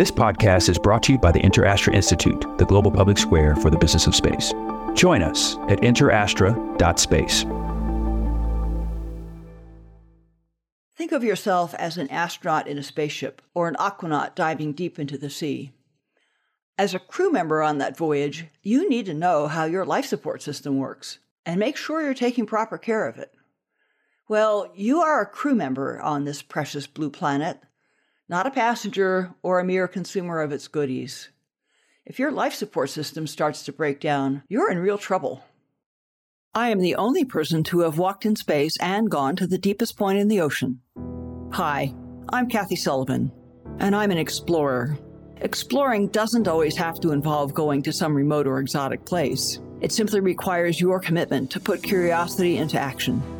This podcast is brought to you by the InterAstra Institute, the global public square for the business of space. Join us at interastra.space. Think of yourself as an astronaut in a spaceship or an aquanaut diving deep into the sea. As a crew member on that voyage, you need to know how your life support system works and make sure you're taking proper care of it. Well, you are a crew member on this precious blue planet, not a passenger or a mere consumer of its goodies. If your life support system starts to break down, you're in real trouble. I am the only person to have walked in space and gone to the deepest point in the ocean. Hi, I'm Kathy Sullivan, and I'm an explorer. Exploring doesn't always have to involve going to some remote or exotic place. It simply requires your commitment to put curiosity into action.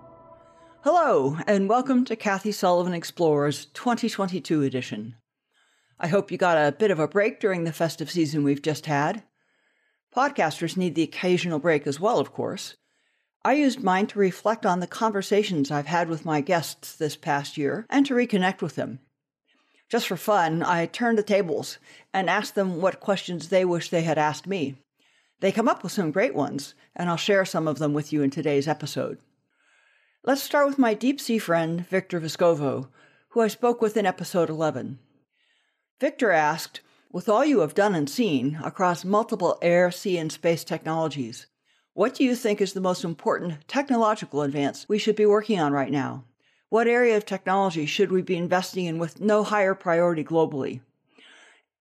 Hello, and welcome to Kathy Sullivan Explores 2022 edition. I hope you got a bit of a break during the festive season we've just had. Podcasters need the occasional break as well, of course. I used mine to reflect on the conversations I've had with my guests this past year and to reconnect with them. Just for fun, I turned the tables and asked them what questions they wish they had asked me. They come up with some great ones, and I'll share some of them with you in today's episode. Let's start with my deep sea friend, Victor Vescovo, who I spoke with in episode 11. Victor asked, with all you have done and seen across multiple air, sea, and space technologies, what do you think is the most important technological advance we should be working on right now? What area of technology should we be investing in with no higher priority globally?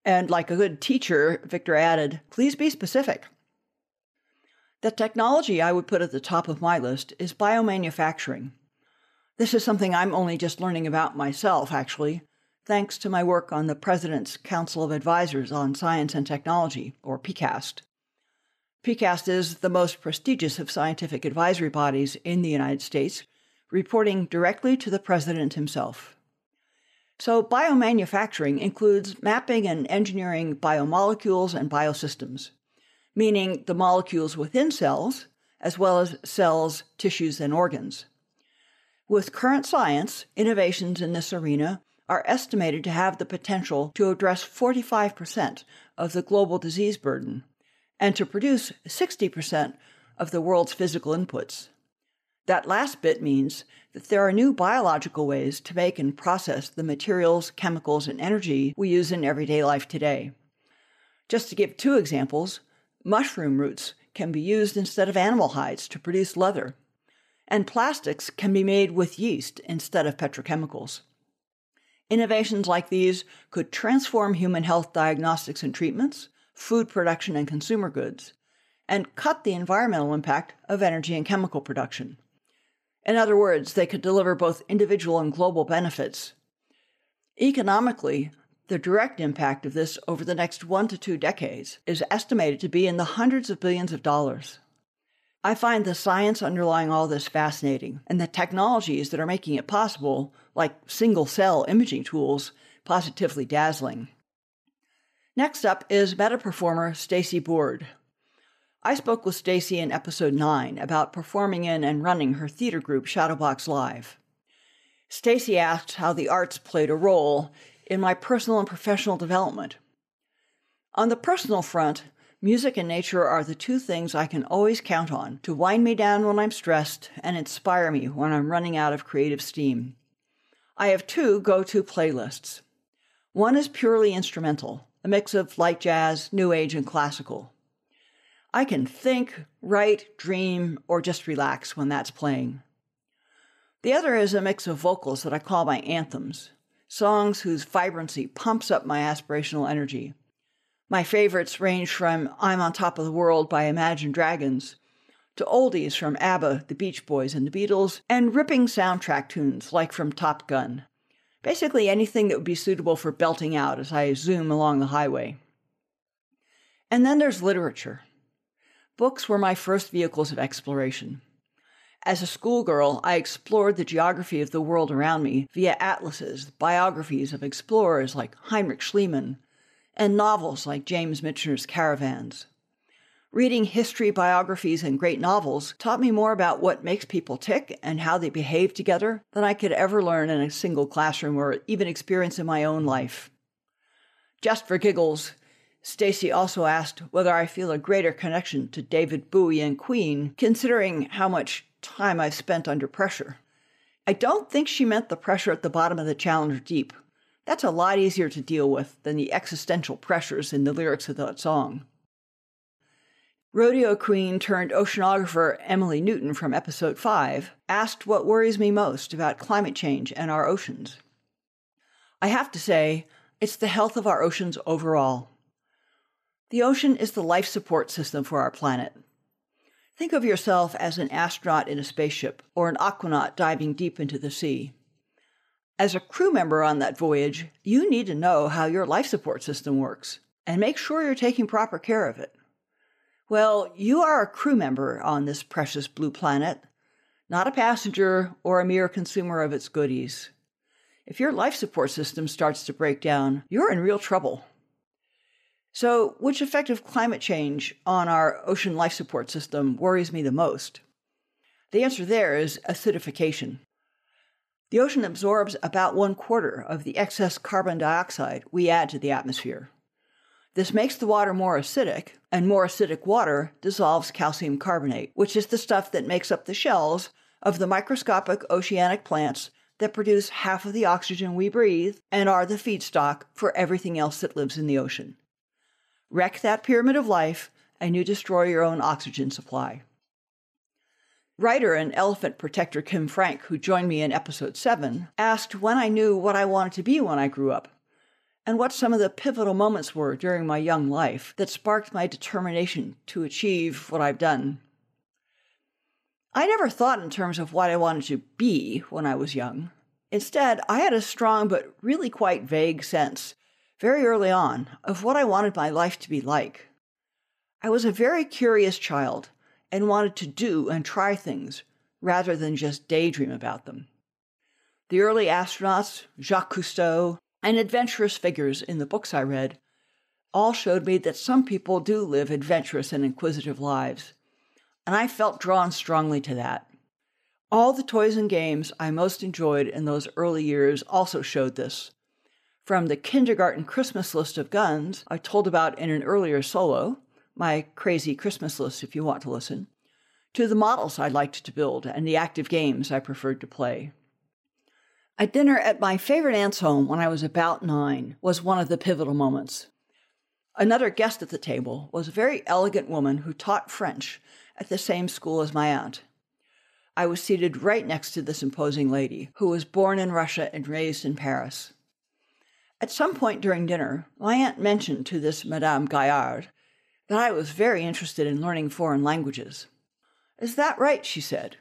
And like a good teacher, Victor added, please be specific. The technology I would put at the top of my list is biomanufacturing. This is something I'm only just learning about myself, actually, thanks to my work on the President's Council of Advisors on Science and Technology, or PCAST. PCAST is the most prestigious of scientific advisory bodies in the United States, reporting directly to the President himself. So, biomanufacturing includes mapping and engineering biomolecules and biosystems meaning the molecules within cells, as well as cells, tissues, and organs. With current science, innovations in this arena are estimated to have the potential to address 45% of the global disease burden and to produce 60% of the world's physical inputs. That last bit means that there are new biological ways to make and process the materials, chemicals, and energy we use in everyday life today. Just to give two examples, Mushroom roots can be used instead of animal hides to produce leather, and plastics can be made with yeast instead of petrochemicals. Innovations like these could transform human health diagnostics and treatments, food production and consumer goods, and cut the environmental impact of energy and chemical production. In other words, they could deliver both individual and global benefits. Economically, the direct impact of this over the next one to two decades is estimated to be in the hundreds of billions of dollars. I find the science underlying all this fascinating, and the technologies that are making it possible, like single cell imaging tools, positively dazzling. Next up is meta performer Stacy Boord. I spoke with Stacy in episode 9 about performing in and running her theater group Shadowbox Live. Stacy asked how the arts played a role in my personal and professional development. On the personal front, music and nature are the two things I can always count on to wind me down when I'm stressed and inspire me when I'm running out of creative steam. I have two go to playlists. One is purely instrumental, a mix of light jazz, new age, and classical. I can think, write, dream, or just relax when that's playing. The other is a mix of vocals that I call my anthems, songs whose vibrancy pumps up my aspirational energy. My favorites range from I'm on Top of the World by Imagine Dragons to oldies from ABBA, the Beach Boys, and the Beatles, and ripping soundtrack tunes like from Top Gun. Basically, anything that would be suitable for belting out as I zoom along the highway. And then there's literature. Books were my first vehicles of exploration. As a schoolgirl, I explored the geography of the world around me via atlases, biographies of explorers like Heinrich Schliemann, and novels like James Michener's Caravans. Reading history, biographies, and great novels taught me more about what makes people tick and how they behave together than I could ever learn in a single classroom or even experience in my own life. Just for giggles, Stacy also asked whether I feel a greater connection to David Bowie and Queen, considering how much time I've spent under pressure. I don't think she meant the pressure at the bottom of the Challenger Deep. That's a lot easier to deal with than the existential pressures in the lyrics of that song. Rodeo queen turned oceanographer Emily Newton from episode 5 asked what worries me most about climate change and our oceans. I have to say, it's the health of our oceans overall. The ocean is the life support system for our planet. Think of yourself as an astronaut in a spaceship or an aquanaut diving deep into the sea. As a crew member on that voyage, you need to know how your life support system works and make sure you're taking proper care of it. Well, you are a crew member on this precious blue planet, not a passenger or a mere consumer of its goodies. If your life support system starts to break down, you're in real trouble. So, which effect of climate change on our ocean life support system worries me the most? The answer there is acidification. The ocean absorbs about one quarter of the excess carbon dioxide we add to the atmosphere. This makes the water more acidic, and more acidic water dissolves calcium carbonate, which is the stuff that makes up the shells of the microscopic oceanic plants that produce half of the oxygen we breathe and are the feedstock for everything else that lives in the ocean. Wreck that pyramid of life, and you destroy your own oxygen supply. Writer and elephant protector Kim Frank, who joined me in episode 7, asked when I knew what I wanted to be when I grew up and what some of the pivotal moments were during my young life that sparked my determination to achieve what I've done. I never thought in terms of what I wanted to be when I was young. Instead, I had a strong but really quite vague sense, very early on, of what I wanted my life to be like. I was a very curious child and wanted to do and try things rather than just daydream about them. The early astronauts, Jacques Cousteau, and adventurous figures in the books I read all showed me that some people do live adventurous and inquisitive lives, and I felt drawn strongly to that. All the toys and games I most enjoyed in those early years also showed this. From the kindergarten Christmas list of guns I told about in an earlier solo, my crazy Christmas list if you want to listen, to the models I liked to build and the active games I preferred to play. A dinner at my favorite aunt's home when I was about nine was one of the pivotal moments. Another guest at the table was a very elegant woman who taught French at the same school as my aunt. I was seated right next to this imposing lady, who was born in Russia and raised in Paris. At some point during dinner, my aunt mentioned to this Madame Gaillard that I was very interested in learning foreign languages. Is that right? she said,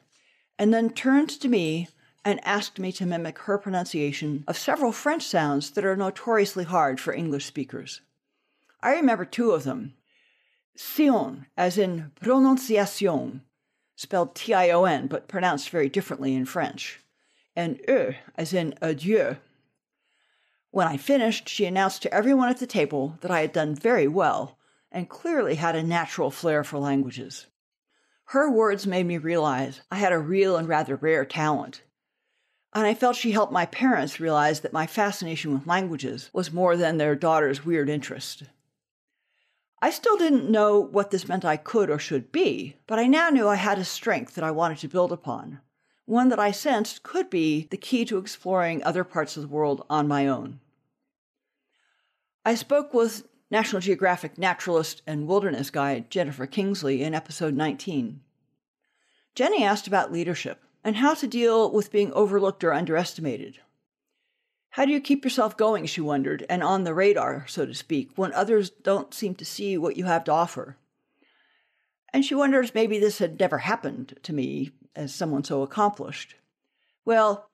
and then turned to me and asked me to mimic her pronunciation of several French sounds that are notoriously hard for English speakers. I remember two of them. Sion, as in prononciation, spelled T I O N, but pronounced very differently in French, and E, as in adieu. When I finished, she announced to everyone at the table that I had done very well and clearly had a natural flair for languages. Her words made me realize I had a real and rather rare talent and I felt she helped my parents realize that my fascination with languages was more than their daughter's weird interest. I still didn't know what this meant I could or should be, but I now knew I had a strength that I wanted to build upon, one that I sensed could be the key to exploring other parts of the world on my own. I spoke with National Geographic naturalist and wilderness guide Jennifer Kingsley in episode 19. Jenny asked about leadership and how to deal with being overlooked or underestimated. How do you keep yourself going, she wondered, and on the radar, so to speak, when others don't seem to see what you have to offer? And she wonders maybe this had never happened to me as someone so accomplished. Well,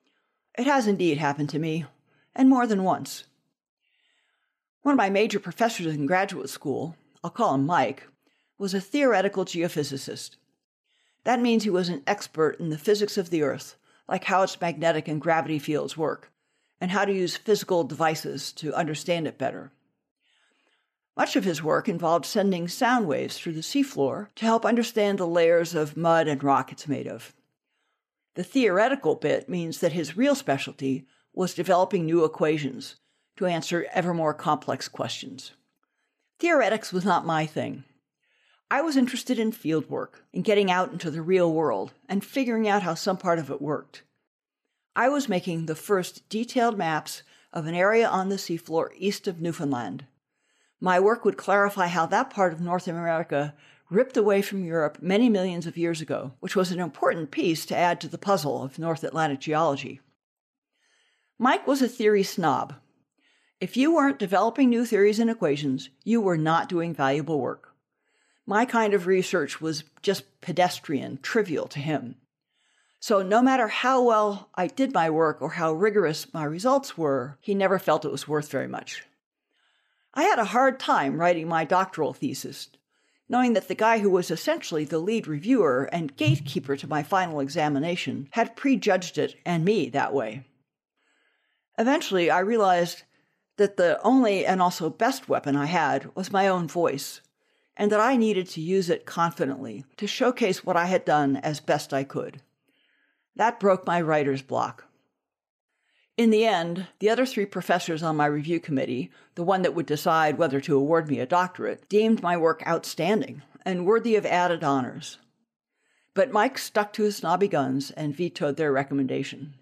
it has indeed happened to me, and more than once. One of my major professors in graduate school, I'll call him Mike, was a theoretical geophysicist. That means he was an expert in the physics of the Earth, like how its magnetic and gravity fields work, and how to use physical devices to understand it better. Much of his work involved sending sound waves through the seafloor to help understand the layers of mud and rock it's made of. The theoretical bit means that his real specialty was developing new equations to answer ever more complex questions. Theoretics was not my thing. I was interested in field work in getting out into the real world, and figuring out how some part of it worked. I was making the first detailed maps of an area on the seafloor east of Newfoundland. My work would clarify how that part of North America ripped away from Europe many millions of years ago, which was an important piece to add to the puzzle of North Atlantic geology. Mike was a theory snob. If you weren't developing new theories and equations, you were not doing valuable work. My kind of research was just pedestrian, trivial to him. So, no matter how well I did my work or how rigorous my results were, he never felt it was worth very much. I had a hard time writing my doctoral thesis, knowing that the guy who was essentially the lead reviewer and gatekeeper to my final examination had prejudged it and me that way. Eventually, I realized that the only and also best weapon I had was my own voice, and that I needed to use it confidently to showcase what I had done as best I could. That broke my writer's block. In the end, the other three professors on my review committee, the one that would decide whether to award me a doctorate, deemed my work outstanding and worthy of added honors. But Mike stuck to his snobby guns and vetoed their recommendation.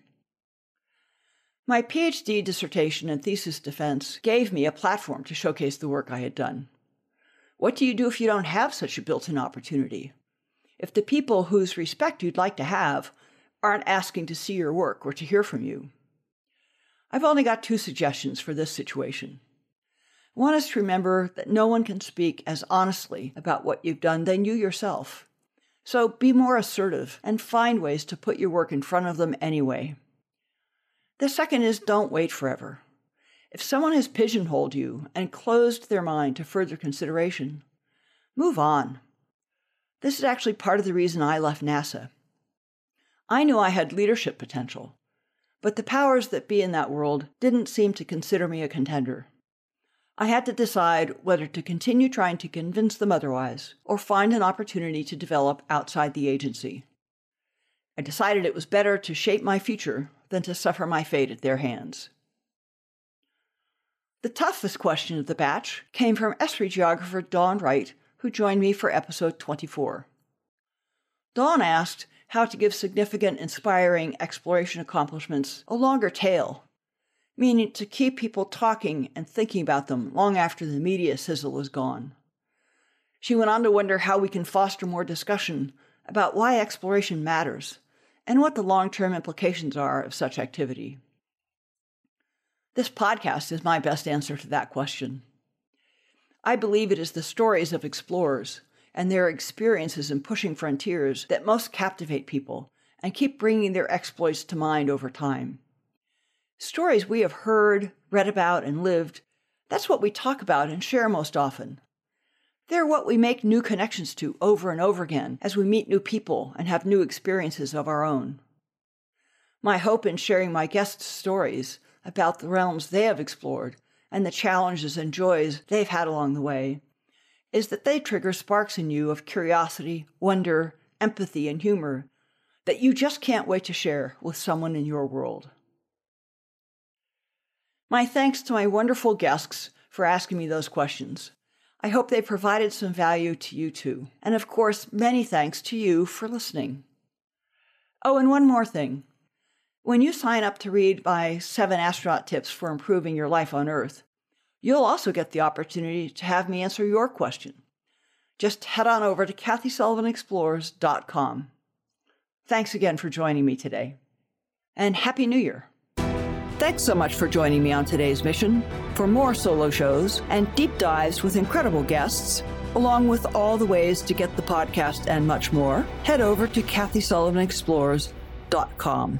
My PhD dissertation and thesis defense gave me a platform to showcase the work I had done. What do you do if you don't have such a built in opportunity? If the people whose respect you'd like to have aren't asking to see your work or to hear from you. I've only got two suggestions for this situation. One is to remember that no one can speak as honestly about what you've done than you yourself. So be more assertive and find ways to put your work in front of them anyway. The second is don't wait forever. If someone has pigeonholed you and closed their mind to further consideration, move on. This is actually part of the reason I left NASA. I knew I had leadership potential, but the powers that be in that world didn't seem to consider me a contender. I had to decide whether to continue trying to convince them otherwise or find an opportunity to develop outside the agency. I decided it was better to shape my future than to suffer my fate at their hands. The toughest question of the batch came from Esri geographer Dawn Wright, who joined me for episode 24. Dawn asked how to give significant, inspiring exploration accomplishments a longer tail, meaning to keep people talking and thinking about them long after the media sizzle is gone. She went on to wonder how we can foster more discussion about why exploration matters and what the long term implications are of such activity. This podcast is my best answer to that question. I believe it is the stories of explorers and their experiences in pushing frontiers that most captivate people and keep bringing their exploits to mind over time. Stories we have heard, read about, and lived, that's what we talk about and share most often. They're what we make new connections to over and over again as we meet new people and have new experiences of our own. My hope in sharing my guests' stories about the realms they have explored and the challenges and joys they've had along the way is that they trigger sparks in you of curiosity, wonder, empathy, and humor that you just can't wait to share with someone in your world. My thanks to my wonderful guests for asking me those questions. I hope they provided some value to you too. And of course, many thanks to you for listening. Oh, and one more thing. When you sign up to read my seven astronaut tips for improving your life on Earth, You'll also get the opportunity to have me answer your question. Just head on over to KathySullivanExplores.com. Thanks again for joining me today. And Happy New Year! Thanks so much for joining me on today's mission. For more solo shows and deep dives with incredible guests, along with all the ways to get the podcast and much more, head over to KathySullivanExplores.com.